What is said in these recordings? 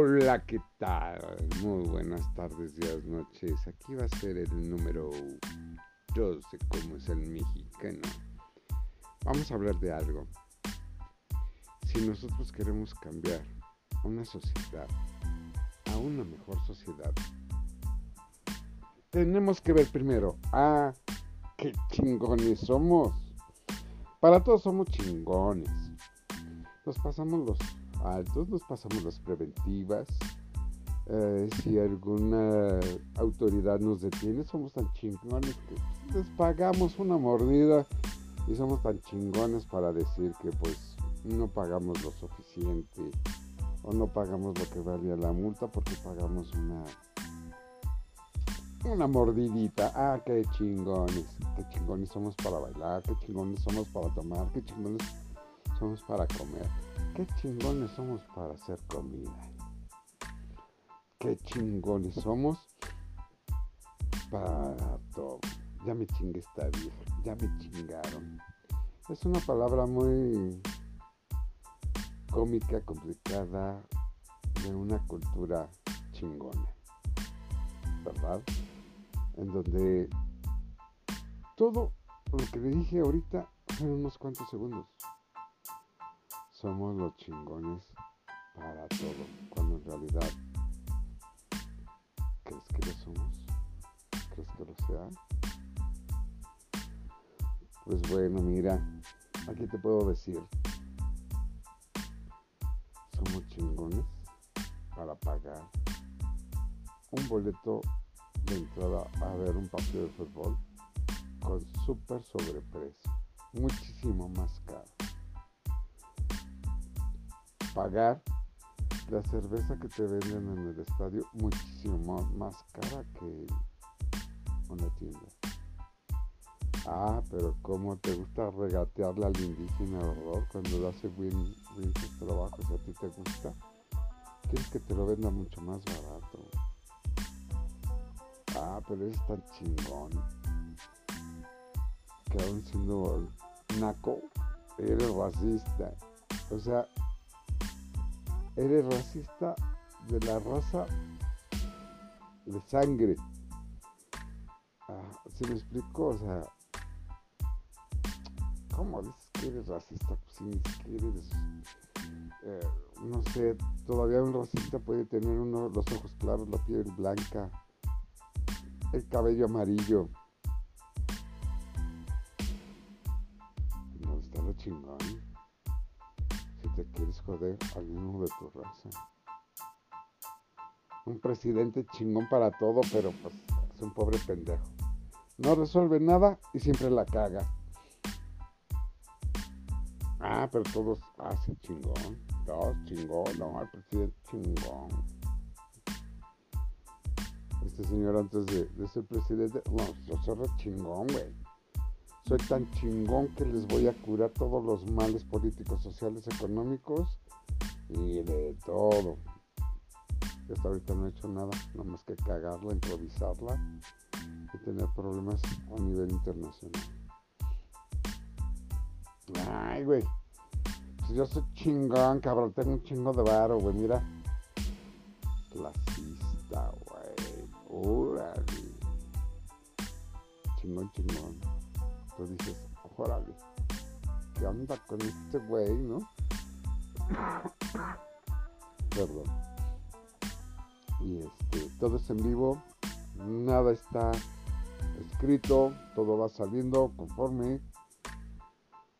Hola, ¿qué tal? Muy buenas tardes, días, noches. Aquí va a ser el número. Yo sé cómo es el mexicano. Vamos a hablar de algo. Si nosotros queremos cambiar una sociedad a una mejor sociedad, tenemos que ver primero a qué chingones somos. Para todos somos chingones. Nos pasamos los altos, nos pasamos las preventivas. Eh, si alguna autoridad nos detiene, somos tan chingones que les pagamos una mordida y somos tan chingones para decir que pues no pagamos lo suficiente o no pagamos lo que valía la multa porque pagamos una una mordidita. Ah, qué chingones, qué chingones somos para bailar, qué chingones somos para tomar, qué chingones somos para comer. Qué chingones somos para hacer comida. Qué chingones somos para todo. Ya me chingué esta vieja, ya me chingaron. Es una palabra muy cómica, complicada, de una cultura chingona. ¿Verdad? En donde todo lo que le dije ahorita en unos cuantos segundos somos los chingones para todo, cuando en realidad ¿crees que lo somos? ¿Crees que lo sea? Pues bueno, mira, aquí te puedo decir, somos chingones para pagar un boleto de entrada a ver un partido de fútbol con súper sobreprecio, muchísimo más caro pagar la cerveza que te venden en el estadio muchísimo más cara que una tienda. Ah, pero cómo te gusta regatearle al indígena horror cuando hace bien, bien sus trabajos, a ti te gusta. Quieres que te lo venda mucho más barato. Ah, pero eres tan chingón. Que aún siendo naco, eres racista. O sea, eres racista de la raza de sangre. Ah, ¿Sí me explico? O sea, ¿cómo dices que eres racista? Pues si ni siquiera eh, no sé, todavía un racista puede tener uno, los ojos claros, la piel blanca, el cabello amarillo. No está lo chingón te quieres joder a uno de tu raza. Un presidente chingón para todo, pero pues es un pobre pendejo. No resuelve nada y siempre la caga. Ah, pero todos hacen ah, chingón. Todos chingón, no, el presidente chingón. Este señor antes de, ser presidente, no, yo soy chingón, güey soy tan chingón que les voy a curar todos los males políticos, sociales, económicos y de todo. Hasta ahorita no he hecho nada, no más que cagarla, improvisarla y tener problemas a nivel internacional. Ay, güey. Pues yo soy chingón, cabrón. Tengo un chingo de varo, güey. Mira. Clasista, güey. Órale. Chingón, chingón dices, órale, ¿qué onda con este güey, no? Perdón. Y este, todo es en vivo, nada está escrito, todo va saliendo conforme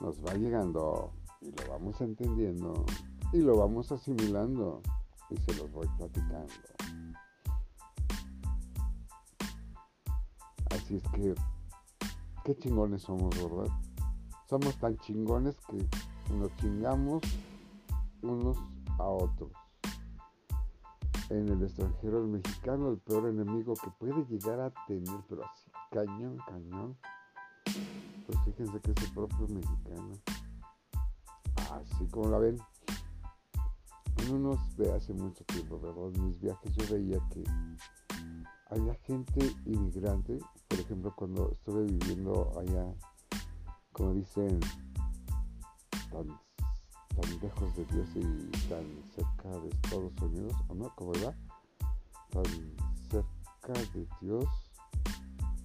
nos va llegando y lo vamos entendiendo y lo vamos asimilando y se los voy platicando. Así es que qué chingones somos, ¿verdad? Somos tan chingones que nos chingamos unos a otros. En el extranjero, el mexicano, el peor enemigo que puede llegar a tener, pero así, cañón, cañón. Pues fíjense que es el propio mexicano. Así como la ven. En unos de hace mucho tiempo, ¿verdad? Mis viajes yo veía que había gente inmigrante por ejemplo, cuando estuve viviendo allá, como dicen, tan, tan lejos de Dios y tan cerca de Estados Unidos, ¿o no? ¿Cómo va? Tan cerca de Dios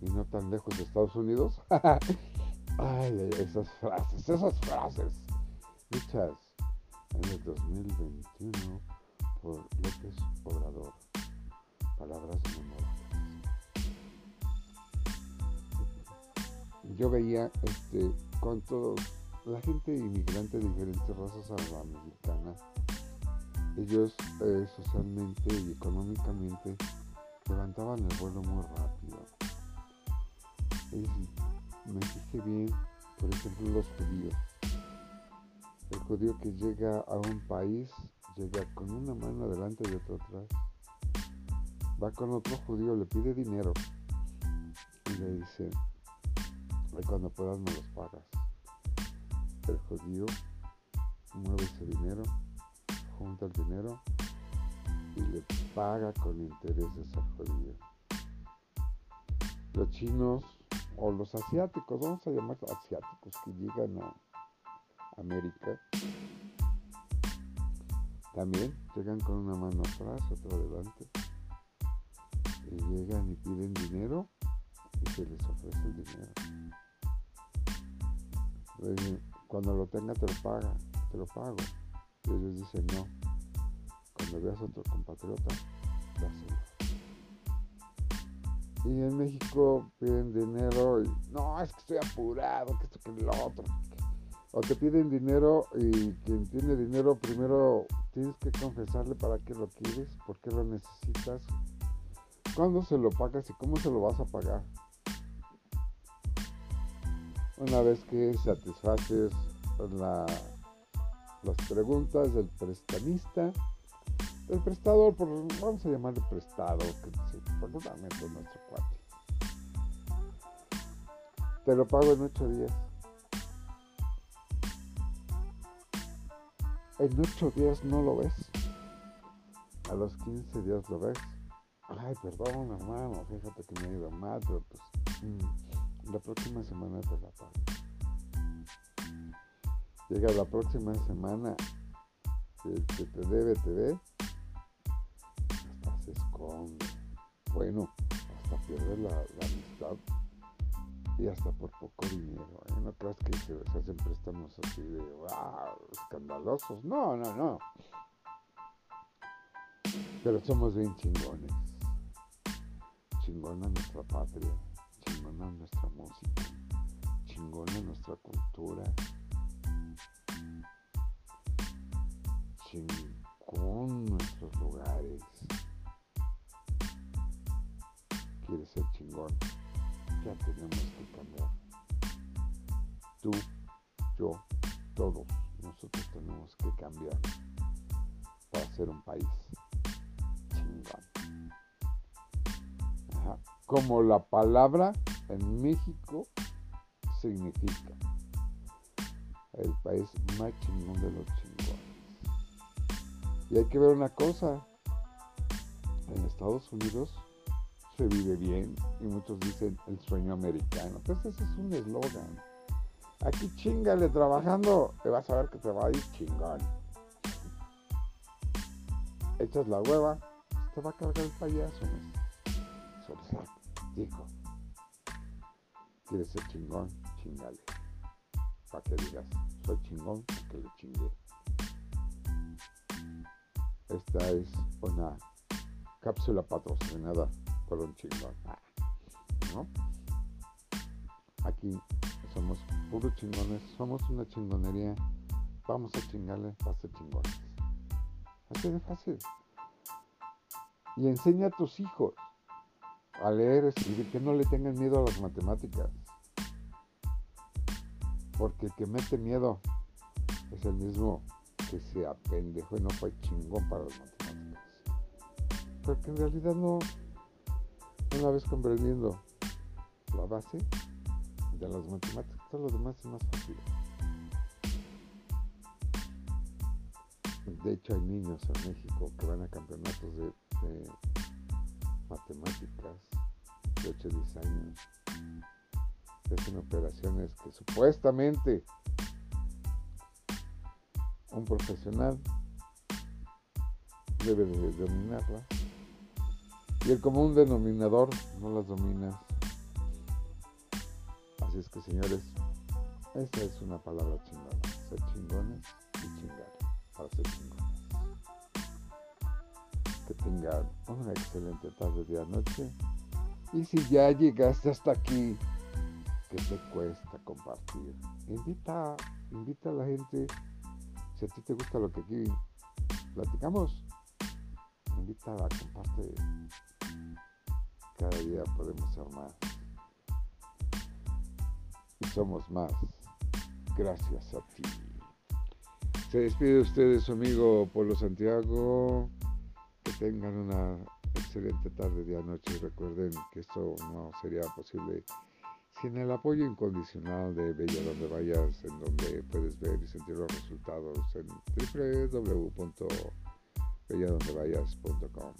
y no tan lejos de Estados Unidos. Ay, esas frases, esas frases, dichas en el 2021 por López Obrador. Palabras memorables. Yo veía este, todos la gente inmigrante de diferentes razas afroamericanas, ellos eh, socialmente y económicamente levantaban el vuelo muy rápido. Y me fijé bien, por ejemplo, los judíos. El judío que llega a un país llega con una mano adelante y otra atrás. Va con otro judío, le pide dinero y le dice, cuando puedas me los pagas el judío mueve ese dinero, junta el dinero y le paga con intereses al judío. Los chinos o los asiáticos, vamos a llamar asiáticos que llegan a América, también llegan con una mano atrás, otra adelante. Llegan y piden dinero y se les ofrece el dinero cuando lo tenga te lo paga, te lo pago. Y ellos dicen no. Cuando veas a otro compatriota, dáselo. Y en México piden dinero y no, es que estoy apurado, que esto, que lo otro. O te piden dinero y quien tiene dinero primero tienes que confesarle para qué lo quieres, por qué lo necesitas, cuándo se lo pagas y cómo se lo vas a pagar. Una vez que satisfaces las preguntas del prestamista, el prestador, por, vamos a llamarle prestado, que es nuestro cuate. Te lo pago en ocho días. En ocho días no lo ves. A los 15 días lo ves. Ay, perdón, hermano, fíjate que me ha ido mal, pero pues... Mm, la próxima semana te la pago. Llega la próxima semana, que te debe, te ve, hasta se esconde. Bueno, hasta pierde la, amistad y hasta por poco dinero. ¿eh? No creas que se, se, hacen préstamos así de wow, escandalosos. No, no, no. Pero somos bien chingones. Chingona nuestra patria chingona nuestra música, chingona nuestra cultura, chingón nuestros lugares. Quieres ser chingón, ya tenemos que cambiar. Tú, yo, todos nosotros tenemos que cambiar para ser un país chingón. Como la palabra en México significa el país más chingón de los chingones. Y hay que ver una cosa, en Estados Unidos se vive bien y muchos dicen el sueño americano. Pues ese es un eslogan. Aquí chingale trabajando y vas a ver que te va a ir chingón. Echas la hueva, te va a cargar el payaso. Dijo quieres ser chingón, chingale. Para que digas, soy chingón porque le chingué. Esta es una cápsula patrocinada por un chingón. ¿No? Aquí somos puros chingones, somos una chingonería. Vamos a chingarle para ser chingones. Así de fácil. Y enseña a tus hijos a leer, escribir, que no le tengan miedo a las matemáticas. Porque el que mete miedo es el mismo que se apendejo y no fue chingón para las matemáticas. Porque en realidad no, una vez comprendiendo la base de las matemáticas, todo lo demás es más fácil. De hecho, hay niños en México que van a campeonatos de matemáticas de 8 10 años. Hacen operaciones que supuestamente un profesional debe de dominarlas. Y el común denominador no las domina. Así es que señores, esa es una palabra chingona. Ser chingones y chingar para ser chingones. Que tengan una excelente tarde, de noche. Y si ya llegaste hasta aquí, que te cuesta compartir? Invita, invita a la gente. Si a ti te gusta lo que aquí platicamos, invita a comparte. Cada día podemos ser más. Y somos más. Gracias a ti. Se despide de ustedes su amigo Polo Santiago. Que tengan una excelente tarde, día, noche. Y recuerden que esto no sería posible sin el apoyo incondicional de Bella Donde Vayas, en donde puedes ver y sentir los resultados en www.belladondevayas.com.